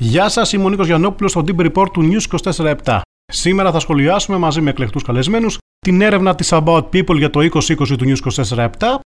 Γεια σας, είμαι ο Νίκος Γιαννόπουλος στο Deep Report του News 24-7. Σήμερα θα σχολιάσουμε μαζί με εκλεκτούς καλεσμένους την έρευνα της About People για το 2020 του News 24-7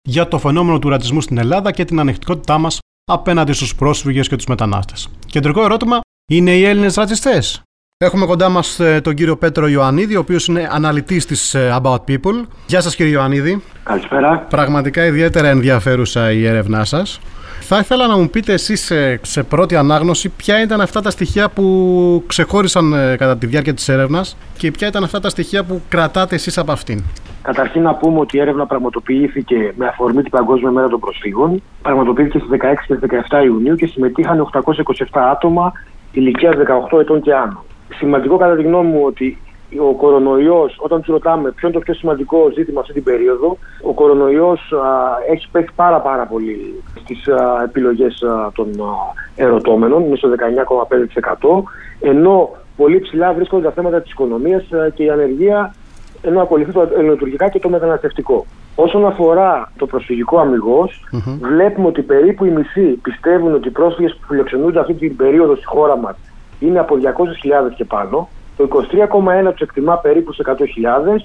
για το φαινόμενο του ρατσισμού στην Ελλάδα και την ανεκτικότητά μας απέναντι στους πρόσφυγες και τους μετανάστες. Κεντρικό ερώτημα, είναι οι Έλληνες ρατσιστές; Έχουμε κοντά μας ε, τον κύριο Πέτρο Ιωαννίδη, ο οποίος είναι αναλυτής της ε, About People. Γεια σας, κύριε Ιωαννίδη. Καλησπέρα. Πραγματικά ιδιαίτερα ενδιαφέρουσα η έρευνά σας. Θα ήθελα να μου πείτε εσείς σε πρώτη ανάγνωση ποια ήταν αυτά τα στοιχεία που ξεχώρισαν ε, κατά τη διάρκεια της έρευνας και ποια ήταν αυτά τα στοιχεία που κρατάτε εσείς από αυτήν; Καταρχήν να πούμε ότι η έρευνα πραγματοποιήθηκε με αφορμή την Παγκόσμια Μέρα των Προσφύγων. Πραγματοποιήθηκε στις 16 και 17 Ιουνίου και συμμετείχαν 827 άτομα ηλικίας 18 ετών και άνω. Σημαντικό κατά τη γνώμη μου ότι ο κορονοϊός, όταν τους ρωτάμε ποιο είναι το πιο σημαντικό ζήτημα αυτή την περίοδο, ο κορονοϊός έχει πέσει πάρα πάρα πολύ στις α, επιλογές των ερωτώμενων, είναι στο 19,5%, ενώ πολύ ψηλά βρίσκονται τα θέματα της οικονομίας και η ανεργία ενώ ακολουθεί το ελληνοτουρκικά και το μεταναστευτικό. Όσον αφορά το προσφυγικό βλέπουμε ότι περίπου οι μισοί πιστεύουν ότι οι πρόσφυγες που φιλοξενούνται αυτή την περίοδο στη χώρα μας είναι από 200.000 και πάνω. Το 23,1% τους εκτιμά περίπου σε 100.000,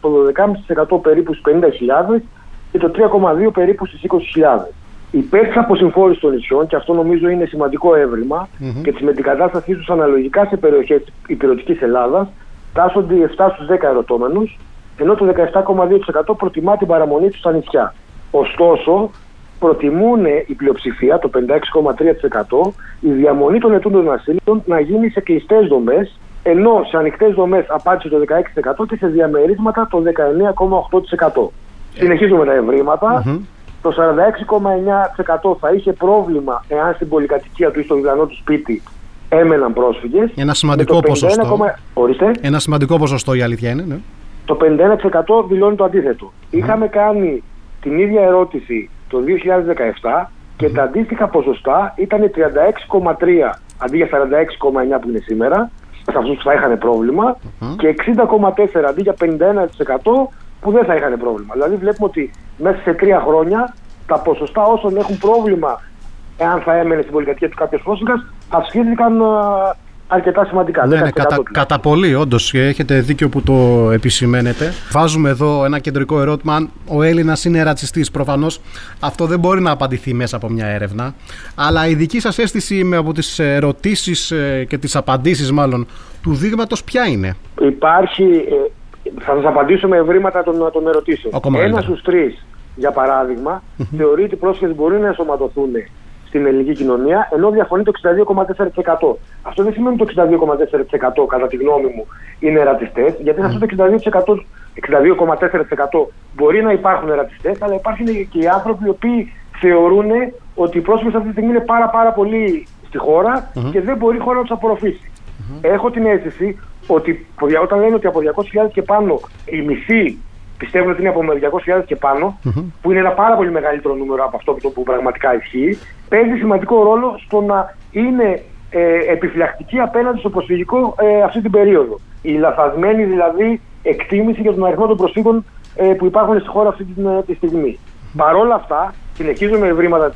το 12,5% περίπου στις 50.000 και το 3,2% περίπου στις 20.000. Υπέρ τη αποσυμφόρηση των νησιών, και αυτό νομίζω είναι σημαντικό και τη μετικατάστασή τους αναλογικά σε περιοχές υπηρετικής Ελλάδας, τάσσονται 7 στους 10 ερωτώμενους, ενώ το 17,2% προτιμά την παραμονή τους στα νησιά. Ωστόσο, προτιμούν η πλειοψηφία, το 56,3%, η διαμονή των ετούντων ασύλων να γίνει σε κλειστές δομές, ενώ σε ανοιχτές δομές απάντησε το 16% και σε διαμερίσματα το 19,8%. Συνεχίζουμε τα ευρήματα. Το 46,9% θα είχε πρόβλημα εάν στην πολυκατοικία του ή στο διπλανό του σπίτι έμεναν πρόσφυγες. Ένα σημαντικό ποσοστό. Ένα σημαντικό ποσοστό η αλήθεια είναι. Ναι. Το 51% δηλώνει το αντίθετο. Είχαμε κάνει την ίδια ερώτηση το 2017 και τα αντίστοιχα ποσοστά ήταν 36,3 αντί για 46,9 που είναι σήμερα, σε αυτούς που θα είχαν πρόβλημα, και 60,4 αντί για 51% που δεν θα είχαν πρόβλημα. Δηλαδή βλέπουμε ότι μέσα σε τρία χρόνια τα ποσοστά όσων έχουν πρόβλημα εάν θα έμενε στην πολυκατοικία του κάποιος πρόσφυγας αυξήθηκαν αρκετά σημαντικά. Ναι, ναι κατα, κατά πολύ, όντως. Έχετε δίκιο που το επισημαίνετε. Βάζουμε εδώ ένα κεντρικό ερώτημα. Αν ο Έλληνας είναι ρατσιστής, προφανώς αυτό δεν μπορεί να απαντηθεί μέσα από μια έρευνα. Αλλά η δική σας αίσθηση με από τις ερωτήσεις ε, και τις απαντήσεις, μάλλον, του δείγματος, ποια είναι; Υπάρχει. Ε, θα σας απαντήσω με ευρήματα των, των ερωτήσεων. Ένα στους τρεις, για παράδειγμα, θεωρεί ότι οι πρόσφυγες μπορεί να ενσωματωθούν στην ελληνική κοινωνία, ενώ διαφωνεί το 62,4%. Αυτό δεν σημαίνει ότι το 62,4% κατά τη γνώμη μου είναι ρατσιστές, γιατί σε αυτό το 62,4% μπορεί να υπάρχουν ρατσιστές, αλλά υπάρχουν και οι άνθρωποι οι οποίοι θεωρούν ότι οι πρόσφυγε αυτή τη στιγμή είναι πάρα, πάρα πολύ στη χώρα και δεν μπορεί η χώρα να τους απορροφήσει. Έχω την αίσθηση ότι όταν λένε ότι από 200.000 και πάνω η μισή πιστεύουν ότι είναι από 200.000 και πάνω, που είναι ένα πάρα πολύ μεγαλύτερο νούμερο από αυτό που πραγματικά ισχύει, παίζει σημαντικό ρόλο στο να είναι ε, επιφυλακτική απέναντι στο προσφυγικό ε, αυτή την περίοδο. Η λαθασμένη δηλαδή εκτίμηση για τον αριθμό των προσφύγων ε, που υπάρχουν στη χώρα αυτή τη, ε, τη στιγμή. Παρ' όλα αυτά, συνεχίζουμε ευρήματα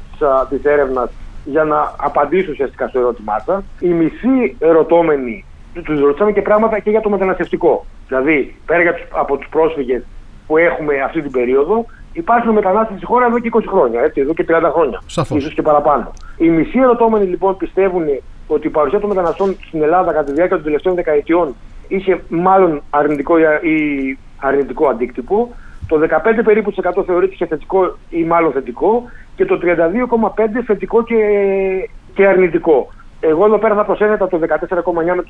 της έρευνας για να απαντήσω ουσιαστικά στο ερώτημά σας. Οι μισοί ερωτώμενοι τους ρωτήσαμε και πράγματα και για το μεταναστευτικό. Δηλαδή, πέρα από τους πρόσφυγες που έχουμε αυτή την περίοδο, υπάρχουν μετανάστες στη χώρα εδώ και 20 χρόνια, έτσι, εδώ και 30 χρόνια. ίσως και παραπάνω. Οι μισοί ερωτώμενοι λοιπόν πιστεύουν ότι η παρουσία των μεταναστών στην Ελλάδα κατά τη διάρκεια των τελευταίων δεκαετιών είχε μάλλον αρνητικό ή αρνητικό αντίκτυπο. Το 15 περίπου θεωρείται είχε θετικό ή μάλλον θετικό και το 32,5 θετικό και, και αρνητικό. Εγώ εδώ πέρα θα προσέθετα το 14,9 με το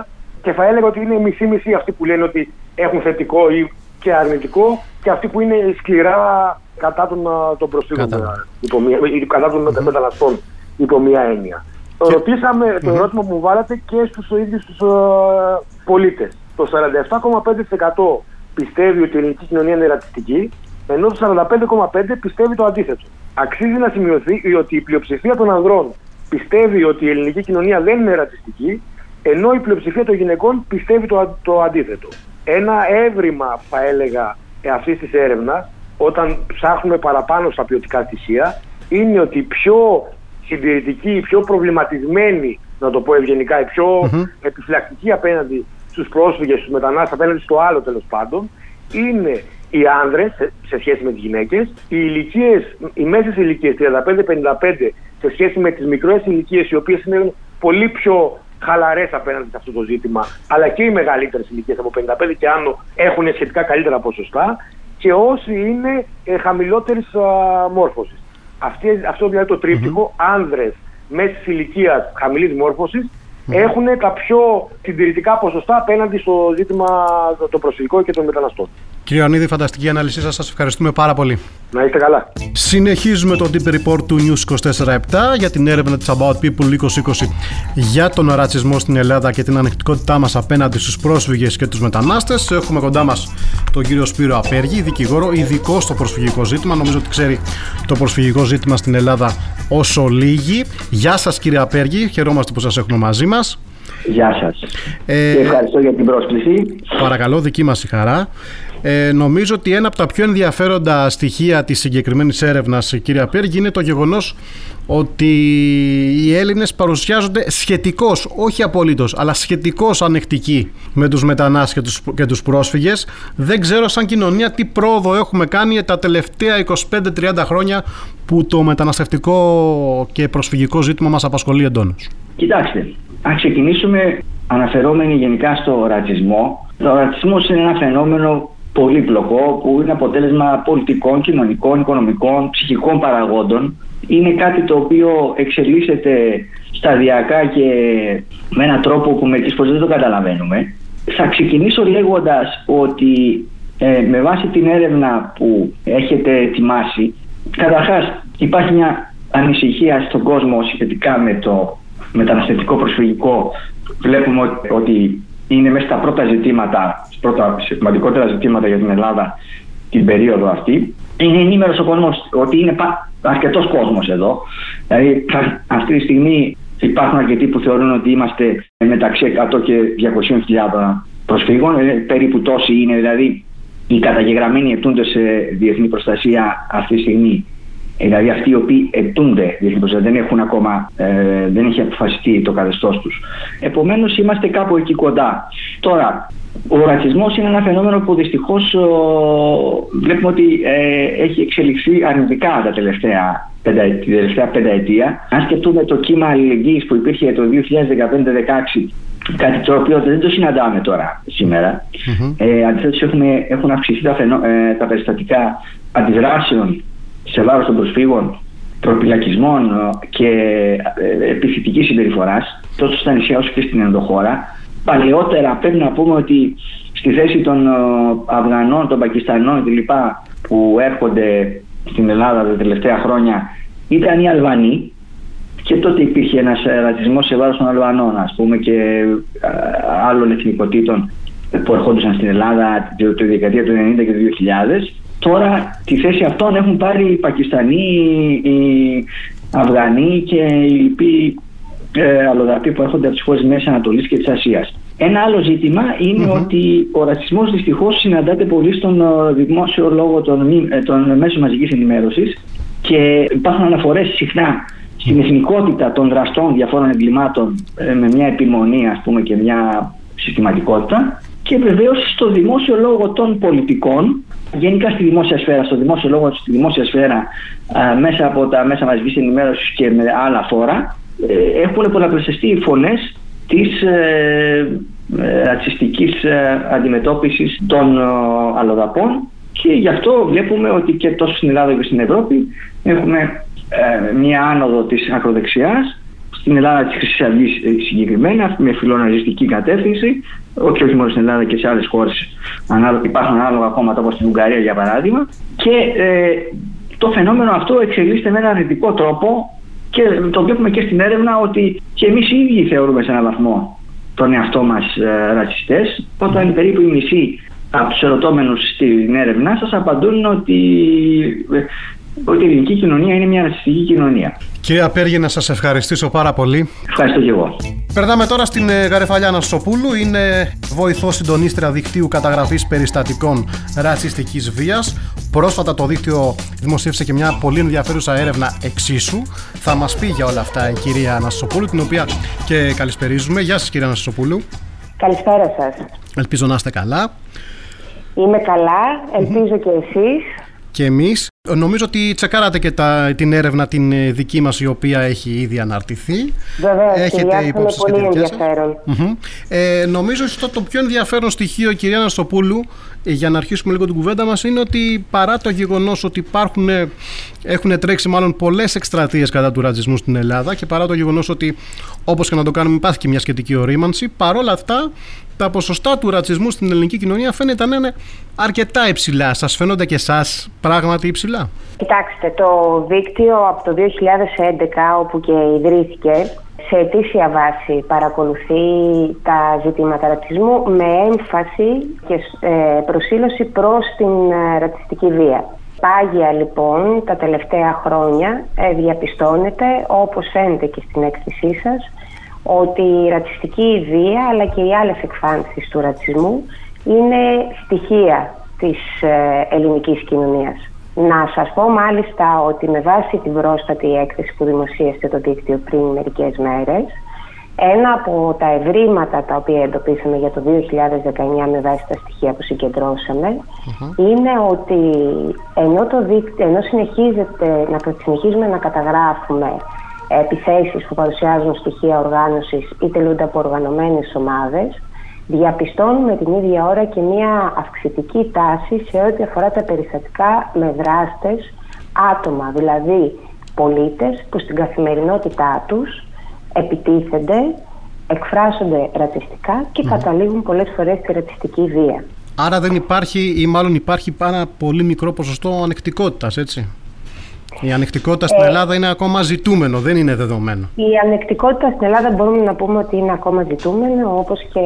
32,3 και θα έλεγα ότι είναι μισή-μισή αυτοί που λένε ότι έχουν θετικό ή και αρνητικό και αυτοί που είναι σκληρά κατά των, των προσφύγων, κατά, υπό μία, κατά των mm-hmm. μεταναστών, υπό μία έννοια. Και... Ρωτήσαμε mm-hmm. το ερώτημα που μου βάλατε και στους ίδιους τους uh, πολίτες. Το 47,5% πιστεύει ότι η ελληνική κοινωνία είναι ρατσιστική, ενώ το 45,5% πιστεύει το αντίθετο. Αξίζει να σημειωθεί ότι η πλειοψηφία των ανδρών πιστεύει ότι η ελληνική κοινωνία δεν είναι ρατσιστική, ενώ η πλειοψηφία των γυναικών πιστεύει το, το αντίθετο. Ένα έβριμα, θα έλεγα, αυτής της έρευνας, όταν ψάχνουμε παραπάνω στα ποιοτικά στοιχεία, είναι ότι οι πιο συντηρητικοί, οι πιο προβληματισμένοι να το πω ευγενικά, η πιο επιφυλακτική απέναντι στους πρόσφυγες, στους μετανάστες, απέναντι στο άλλο τέλος πάντων, είναι οι άνδρες σε σχέση με τις γυναίκες, οι ηλικίες, οι μέσες ηλικίες 35-55 σε σχέση με τις μικρές ηλικίες οι οποίες είναι πολύ πιο χαλαρές απέναντι σε αυτό το ζήτημα, αλλά και οι μεγαλύτερες ηλικίες από 55 και άνω έχουν σχετικά καλύτερα ποσοστά και όσοι είναι ε, χαμηλότερης μόρφωσης. Αυτό δηλαδή το τρίπτυχο, mm-hmm. άνδρες μέσης ηλικίας χαμηλής μόρφωσης, έχουν τα πιο συντηρητικά ποσοστά απέναντι στο ζήτημα το προσφυγικό και των μεταναστών. Κύριε Ανίδη, φανταστική ανάλυση σας. Σα ευχαριστούμε πάρα πολύ. Να είστε καλά. Συνεχίζουμε το Deep Report του News 24-7 για την έρευνα της About People 2020 για τον ρατσισμό στην Ελλάδα και την ανεκτικότητά μας απέναντι στους πρόσφυγες και τους μετανάστες. Έχουμε κοντά μας τον κύριο Σπύρο Απέργη, δικηγόρο, ειδικό στο προσφυγικό ζήτημα. Νομίζω ότι ξέρει το προσφυγικό ζήτημα στην Ελλάδα όσο λίγοι. Γεια σας, κύριε Απέργη. Χαιρόμαστε που σας έχουμε μαζί μας. Γεια σας. Ε, και ευχαριστώ για την πρόσκληση. Παρακαλώ, δική μας η χαρά. Ε, νομίζω ότι ένα από τα πιο ενδιαφέροντα στοιχεία της συγκεκριμένης έρευνας, κύριε Απέργη, είναι το γεγονός ότι οι Έλληνες παρουσιάζονται σχετικώς, όχι απολύτως, αλλά σχετικώς ανεκτικοί με τους μετανάστες και τους, και τους πρόσφυγες. Δεν ξέρω σαν κοινωνία τι πρόοδο έχουμε κάνει τα τελευταία 25-30 χρόνια που το μεταναστευτικό και προσφυγικό ζήτημα μας απασχολεί εντόνως. Κοιτάξτε, αν ξεκινήσουμε αναφερόμενοι γενικά στο ρατσισμό. Ο ρατσισμός είναι ένα φαινόμενο πολύπλοκο που είναι αποτέλεσμα πολιτικών, κοινωνικών, οικονομικών, ψυχικών παραγόντων. Είναι κάτι το οποίο εξελίσσεται σταδιακά και με έναν τρόπο που μερικές φορές δεν το καταλαβαίνουμε. Θα ξεκινήσω λέγοντας ότι ε, με βάση την έρευνα που έχετε ετοιμάσει, καταρχάς υπάρχει μια ανησυχία στον κόσμο σχετικά με το μεταναστευτικό προσφυγικό. Βλέπουμε ότι είναι μέσα στα πρώτα ζητήματα, πρώτα σημαντικότερα ζητήματα για την Ελλάδα την περίοδο αυτή. Είναι ενήμερος ο κόσμος ότι είναι αρκετός κόσμος εδώ. Δηλαδή, αυτή τη στιγμή υπάρχουν αρκετοί που θεωρούν ότι είμαστε μεταξύ 100 και 200.000 προσφύγων. Ε, περίπου τόσοι είναι, δηλαδή οι καταγεγραμμένοι ετούνται σε διεθνή προστασία αυτή τη στιγμή Δηλαδή αυτοί οι οποίοι ετούνται διεθνή δεν έχουν ακόμα, ε, δεν έχει αποφασιστεί το καθεστώς τους. Επομένως είμαστε κάπου εκεί κοντά. Τώρα, ο ρατσισμός είναι ένα φαινόμενο που δυστυχώς βλέπουμε ότι ε, έχει εξελιχθεί αρνητικά τα τελευταία την τελευταία πενταετία. Αν σκεφτούμε το κύμα αλληλεγγύης που υπήρχε το 2015-16 κάτι το οποίο δεν το συναντάμε τώρα σήμερα. Mm-hmm. Ε, έχουν, έχουν αυξηθεί τα, φαινο, ε, τα περιστατικά αντιδράσεων σε βάρος των προσφύγων, προπυλακισμών ε, και ε, επιθετικής συμπεριφοράς τόσο στα νησιά όσο και στην ενδοχώρα. Παλαιότερα πρέπει να πούμε ότι στη θέση των ε, Αφγανών, των Πακιστανών κλπ. που έρχονται στην Ελλάδα τα τελευταία χρόνια ήταν οι Αλβανοί και τότε υπήρχε ένας ρατσισμός σε βάρος των Αλβανών ας πούμε και άλλων εθνικοτήτων που ερχόντουσαν στην Ελλάδα τη δεκαετία του 90 και του 2000 Τώρα τη θέση αυτών έχουν πάρει οι Πακιστανοί, οι Αφγανοί και οι λοιποί ε, αλλοδαποί που έρχονται από τις χώρες Μέσης Ανατολής και της Ασίας. Ένα άλλο ζήτημα ότι ο ρατσισμός δυστυχώς συναντάται πολύ στον ε, δημόσιο λόγο των, ε, των μέσων μαζικής ενημέρωσης και υπάρχουν αναφορές συχνά στην εθνικότητα των δραστών διαφόρων εγκλημάτων ε, με μια επιμονή ας πούμε και μια συστηματικότητα και βεβαίως στο δημόσιο λόγο των πολιτικών γενικά στη δημόσια σφαίρα, στο δημόσιο λόγο, στη δημόσια σφαίρα, μέσα από τα μέσα μαζικής ενημέρωσης και με άλλα φόρα, ε, έχουν πολλαπλασιαστεί οι φωνές της ε, ε ρατσιστικής ε, αντιμετώπισης των ε, αλλοδαπών και γι' αυτό βλέπουμε ότι και τόσο στην Ελλάδα και στην Ευρώπη έχουμε μια άνοδο της ακροδεξιάς στην Ελλάδα της Χρυσής Αυγής συγκεκριμένα με φιλοναζιστική κατεύθυνση όχι, όχι μόνο στην Ελλάδα και σε άλλες χώρες υπάρχουν ανάλογα κόμματα όπως στην Ουγγαρία για παράδειγμα. Και ε, το φαινόμενο αυτό εξελίσσεται με έναν αρνητικό τρόπο και το βλέπουμε και στην έρευνα ότι και εμείς οι ίδιοι θεωρούμε σε έναν βαθμό τον εαυτό μας ε, ρατσιστές. Όταν περίπου η μισή από τους ερωτώμενους στην έρευνά σας απαντούν ότι ε, ότι η ελληνική κοινωνία είναι μια ρατσιστική κοινωνία. Κύριε Απέργη, να σας ευχαριστήσω πάρα πολύ. Ευχαριστώ και εγώ. Περνάμε τώρα στην ε, Γαρεφαλιάνα Σοπούλου. Είναι βοηθός συντονίστρια δικτύου καταγραφής περιστατικών ρατσιστικής βίας. Πρόσφατα το δίκτυο δημοσίευσε και μια πολύ ενδιαφέρουσα έρευνα εξίσου. Θα μας πει για όλα αυτά η κυρία Αναστασοπούλου, την οποία και καλησπερίζουμε. Γεια σας, κυρία Αναστασοπούλου. Καλησπέρα σας. Ελπίζω να είστε καλά. Είμαι καλά, ελπίζω και εσείς. Και εμείς. Νομίζω ότι τσεκάρατε και τα, την έρευνα την ε, δική μας η οποία έχει ήδη αναρτηθεί. Βεβαίως, Έχετε υπόψη πολύ ενδιαφέρον. Ε, νομίζω ότι το πιο ενδιαφέρον στοιχείο, κυρία Ναστοπούλου, ε, για να αρχίσουμε λίγο την κουβέντα μας, είναι ότι παρά το γεγονός ότι υπάρχουν, ε, έχουν τρέξει μάλλον πολλές εκστρατείες κατά του ρατσισμού στην Ελλάδα και παρά το γεγονός ότι όπως και να το κάνουμε υπάρχει και μια σχετική ορίμανση, παρόλα αυτά τα ποσοστά του ρατσισμού στην ελληνική κοινωνία φαίνεται να είναι αρκετά υψηλά. Σας φαίνονται και εσάς πράγματι υψηλά. Κοιτάξτε, το δίκτυο από το 2011 όπου και ιδρύθηκε σε αιτήσια βάση παρακολουθεί τα ζητήματα ρατσισμού με έμφαση και ε, προσήλωση προς την ε, ρατσιστική βία. Πάγια λοιπόν τα τελευταία χρόνια ε, διαπιστώνεται όπως φαίνεται και στην έκθεσή σας ότι η ρατσιστική βία αλλά και οι άλλες εκφάνσεις του ρατσισμού είναι στοιχεία της ελληνικής κοινωνίας. Να σας πω μάλιστα ότι με βάση την πρόσφατη έκθεση που δημοσίευσε το δίκτυο πριν μερικές μέρες ένα από τα ευρήματα τα οποία εντοπίσαμε για το 2019 με βάση τα στοιχεία που συγκεντρωσαμε είναι ότι ενώ, το δίκτυο, ενώ συνεχίζεται, να συνεχίζουμε να καταγράφουμε επιθέσεις που παρουσιάζουν στοιχεία οργάνωσης ή τελούνται από οργανωμένες ομάδες διαπιστώνουμε την ίδια ώρα και μια αυξητική τάση σε ό,τι αφορά τα περιστατικά με δράστες άτομα, δηλαδή πολίτες που στην καθημερινότητά τους επιτίθενται, εκφράζονται ρατσιστικά και καταλήγουν πολλές φορές στη ρατσιστική βία. Άρα δεν υπάρχει ή μάλλον υπάρχει πάρα πολύ μικρό ποσοστό ανεκτικότητας, έτσι; Η ανεκτικότητα στην ε, Ελλάδα είναι ακόμα ζητούμενο, δεν είναι δεδομένο. Η ανεκτικότητα στην Ελλάδα μπορούμε να πούμε ότι είναι ακόμα ζητούμενο, όπως και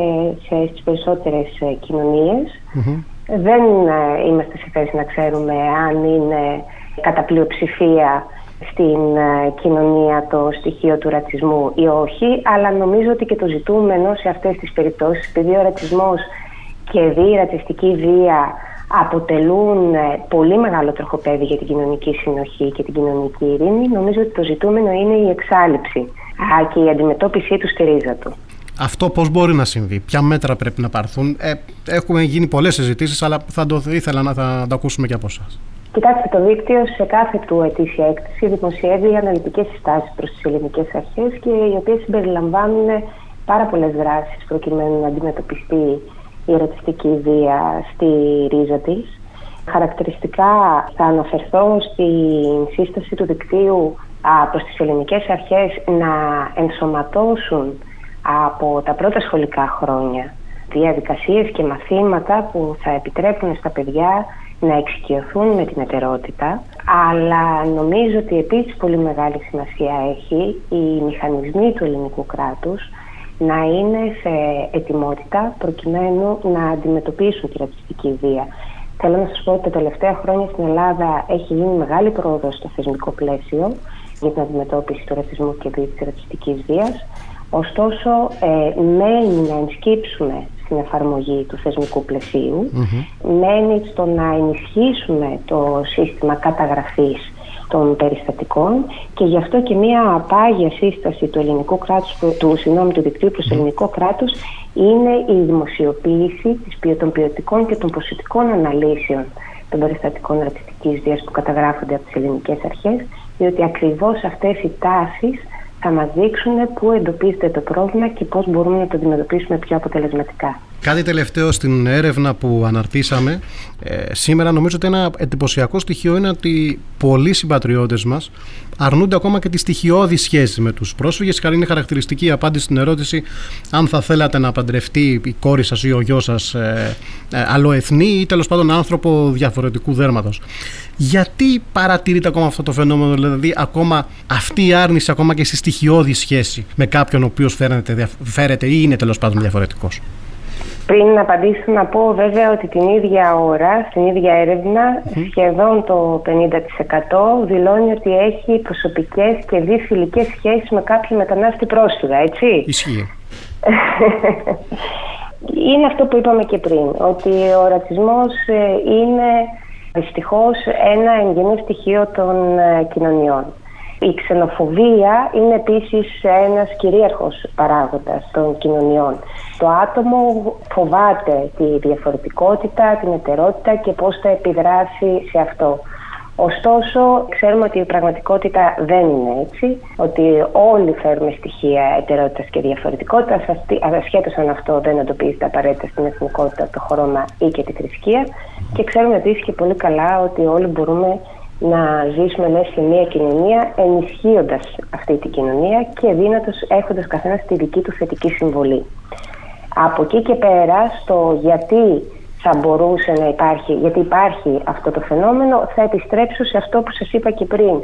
σε, στις περισσότερες ε, Δεν ε, είμαστε σε θέση να ξέρουμε αν είναι κατά πλειοψηφία στην κοινωνία το στοιχείο του ρατσισμού ή όχι, αλλά νομίζω ότι και το ζητούμενο σε αυτές τις περιπτώσεις, επειδή ο ρατσισμός και η ρατσιστική βία αποτελούν ε, πολύ μεγάλο τροχοπέδι για την κοινωνική συνοχή και την κοινωνική ειρήνη, νομίζω ότι το ζητούμενο είναι η εξάλληψη και η αντιμετώπιση του στη ρίζα του. Αυτό πώς μπορεί να συμβεί, ποια μέτρα πρέπει να πάρθουν; Ε, έχουμε γίνει πολλές συζητήσεις, αλλά θα το ήθελα να θα το ακούσουμε και από εσάς. Κοιτάξτε, το δίκτυο σε κάθε του ετήσια έκθεση δημοσιεύει αναλυτικές συστάσεις προς τις ελληνικές αρχές και οι οποίες συμπεριλαμβάνουν πάρα πολλές δράσεις προκειμένου να αντιμετωπιστεί η ρατσιστική βία στη ρίζα της. Χαρακτηριστικά θα αναφερθώ στην σύσταση του δικτύου προς τις ελληνικές αρχές να ενσωματώσουν από τα πρώτα σχολικά χρόνια διαδικασίες και μαθήματα που θα επιτρέπουν στα παιδιά να εξοικειωθούν με την ετερότητα αλλά νομίζω ότι επίσης πολύ μεγάλη σημασία έχει οι μηχανισμοί του ελληνικού κράτους να είναι σε ετοιμότητα προκειμένου να αντιμετωπίσουν τη ρατσιστική βία. Θέλω να σας πω ότι τα τελευταία χρόνια στην Ελλάδα έχει γίνει μεγάλη πρόοδος στο θεσμικό πλαίσιο για την αντιμετώπιση του ρατσισμού και της ρατσιστικής βίας. Ωστόσο, ε, μένει να ενσκύψουμε στην εφαρμογή του θεσμικού μένει στο να ενισχύσουμε το σύστημα καταγραφής των περιστατικών και γι' αυτό και μια πάγια σύσταση του ελληνικού κράτους, του, συγγνώμη, του δικτύου προς το ελληνικό κράτος είναι η δημοσιοποίηση των ποιοτικών και των ποσοτικών αναλύσεων των περιστατικών ρατσιστικής βίας που καταγράφονται από τις ελληνικές αρχές διότι ακριβώς αυτές οι τάσεις θα μας δείξουν πού εντοπίζεται το πρόβλημα και πώς μπορούμε να το αντιμετωπίσουμε πιο αποτελεσματικά. Κάτι τελευταίο στην έρευνα που αναρτήσαμε ε, σήμερα νομίζω ότι ένα εντυπωσιακό στοιχείο είναι ότι πολλοί συμπατριώτες μας αρνούνται ακόμα και τη στοιχειώδη σχέση με τους πρόσφυγες και είναι χαρακτηριστική η απάντηση στην ερώτηση αν θα θέλατε να παντρευτεί η κόρη σας ή ο γιος σας ε, ε, αλλοεθνή ή τέλος πάντων άνθρωπο διαφορετικού δέρματος. Γιατί παρατηρείτε ακόμα αυτό το φαινόμενο, δηλαδή ακόμα αυτή η άρνηση ακόμα και στη στοιχειώδη σχέση με κάποιον ο οποίος φέρεται ή είναι τέλος πάντων διαφορετικός; Πριν να απαντήσω να πω βέβαια ότι την ίδια ώρα, στην ίδια έρευνα, σχεδόν το 50% δηλώνει ότι έχει προσωπικές και διφιλικές σχέσεις με κάποιον μετανάστη πρόσφυγα, έτσι; Ισχύει. είναι αυτό που είπαμε και πριν, ότι ο ρατσισμός ε, είναι δυστυχώς ένα εγγενές στοιχείο των ε, κοινωνιών. Η ξενοφοβία είναι επίσης ένας κυρίαρχος παράγοντας των κοινωνιών. Το άτομο φοβάται τη διαφορετικότητα, την ετερότητα και πώς θα επιδράσει σε αυτό. Ωστόσο, ξέρουμε ότι η πραγματικότητα δεν είναι έτσι, ότι όλοι φέρουμε στοιχεία ετερότητας και διαφορετικότητας, ασχέτως αν αυτό δεν εντοπίζεται απαραίτητα στην εθνικότητα, το χρώμα ή και τη θρησκεία. Και ξέρουμε επίσης και πολύ καλά ότι όλοι μπορούμε να ζήσουμε μέσα σε μια κοινωνία ενισχύοντας αυτή την κοινωνία και δύνατο έχοντας καθένας τη δική του θετική συμβολή. Από εκεί και πέρα, στο γιατί θα μπορούσε να υπάρχει, γιατί υπάρχει αυτό το φαινόμενο, θα επιστρέψω σε αυτό που σας είπα και πριν,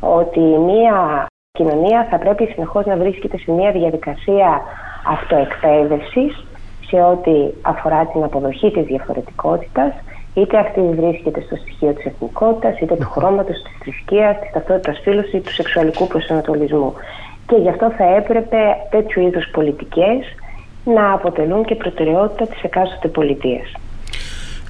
ότι μια κοινωνία θα πρέπει συνεχώς να βρίσκεται σε μια διαδικασία αυτοεκπαίδευσης σε ό,τι αφορά την αποδοχή της διαφορετικότητας, είτε αυτή βρίσκεται στο στοιχείο της εθνικότητας, είτε του χρώματος, της θρησκείας, της ταυτότητας φύλους ή του σεξουαλικού προσανατολισμού. Και γι' αυτό θα έπρεπε τέτοιου είδους πολιτικές να αποτελούν και προτεραιότητα της εκάστοτε πολιτείας.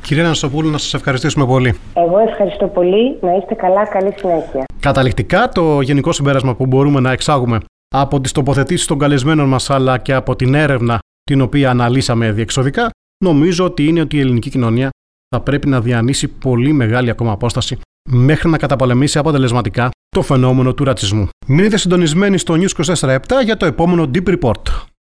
Κυρία Νασοπούλου, να σας ευχαριστήσουμε πολύ. Εγώ ευχαριστώ πολύ. Να είστε καλά. Καλή συνέχεια. Καταληκτικά, το γενικό συμπέρασμα που μπορούμε να εξάγουμε από τις τοποθετήσεις των καλεσμένων μας αλλά και από την έρευνα την οποία αναλύσαμε διεξοδικά, νομίζω ότι είναι ότι η ελληνική κοινωνία θα πρέπει να διανύσει πολύ μεγάλη ακόμα απόσταση μέχρι να καταπολεμήσει αποτελεσματικά το φαινόμενο του ρατσισμού. Μείνετε συντονισμένοι στο News 24 για το επόμενο Deep Report.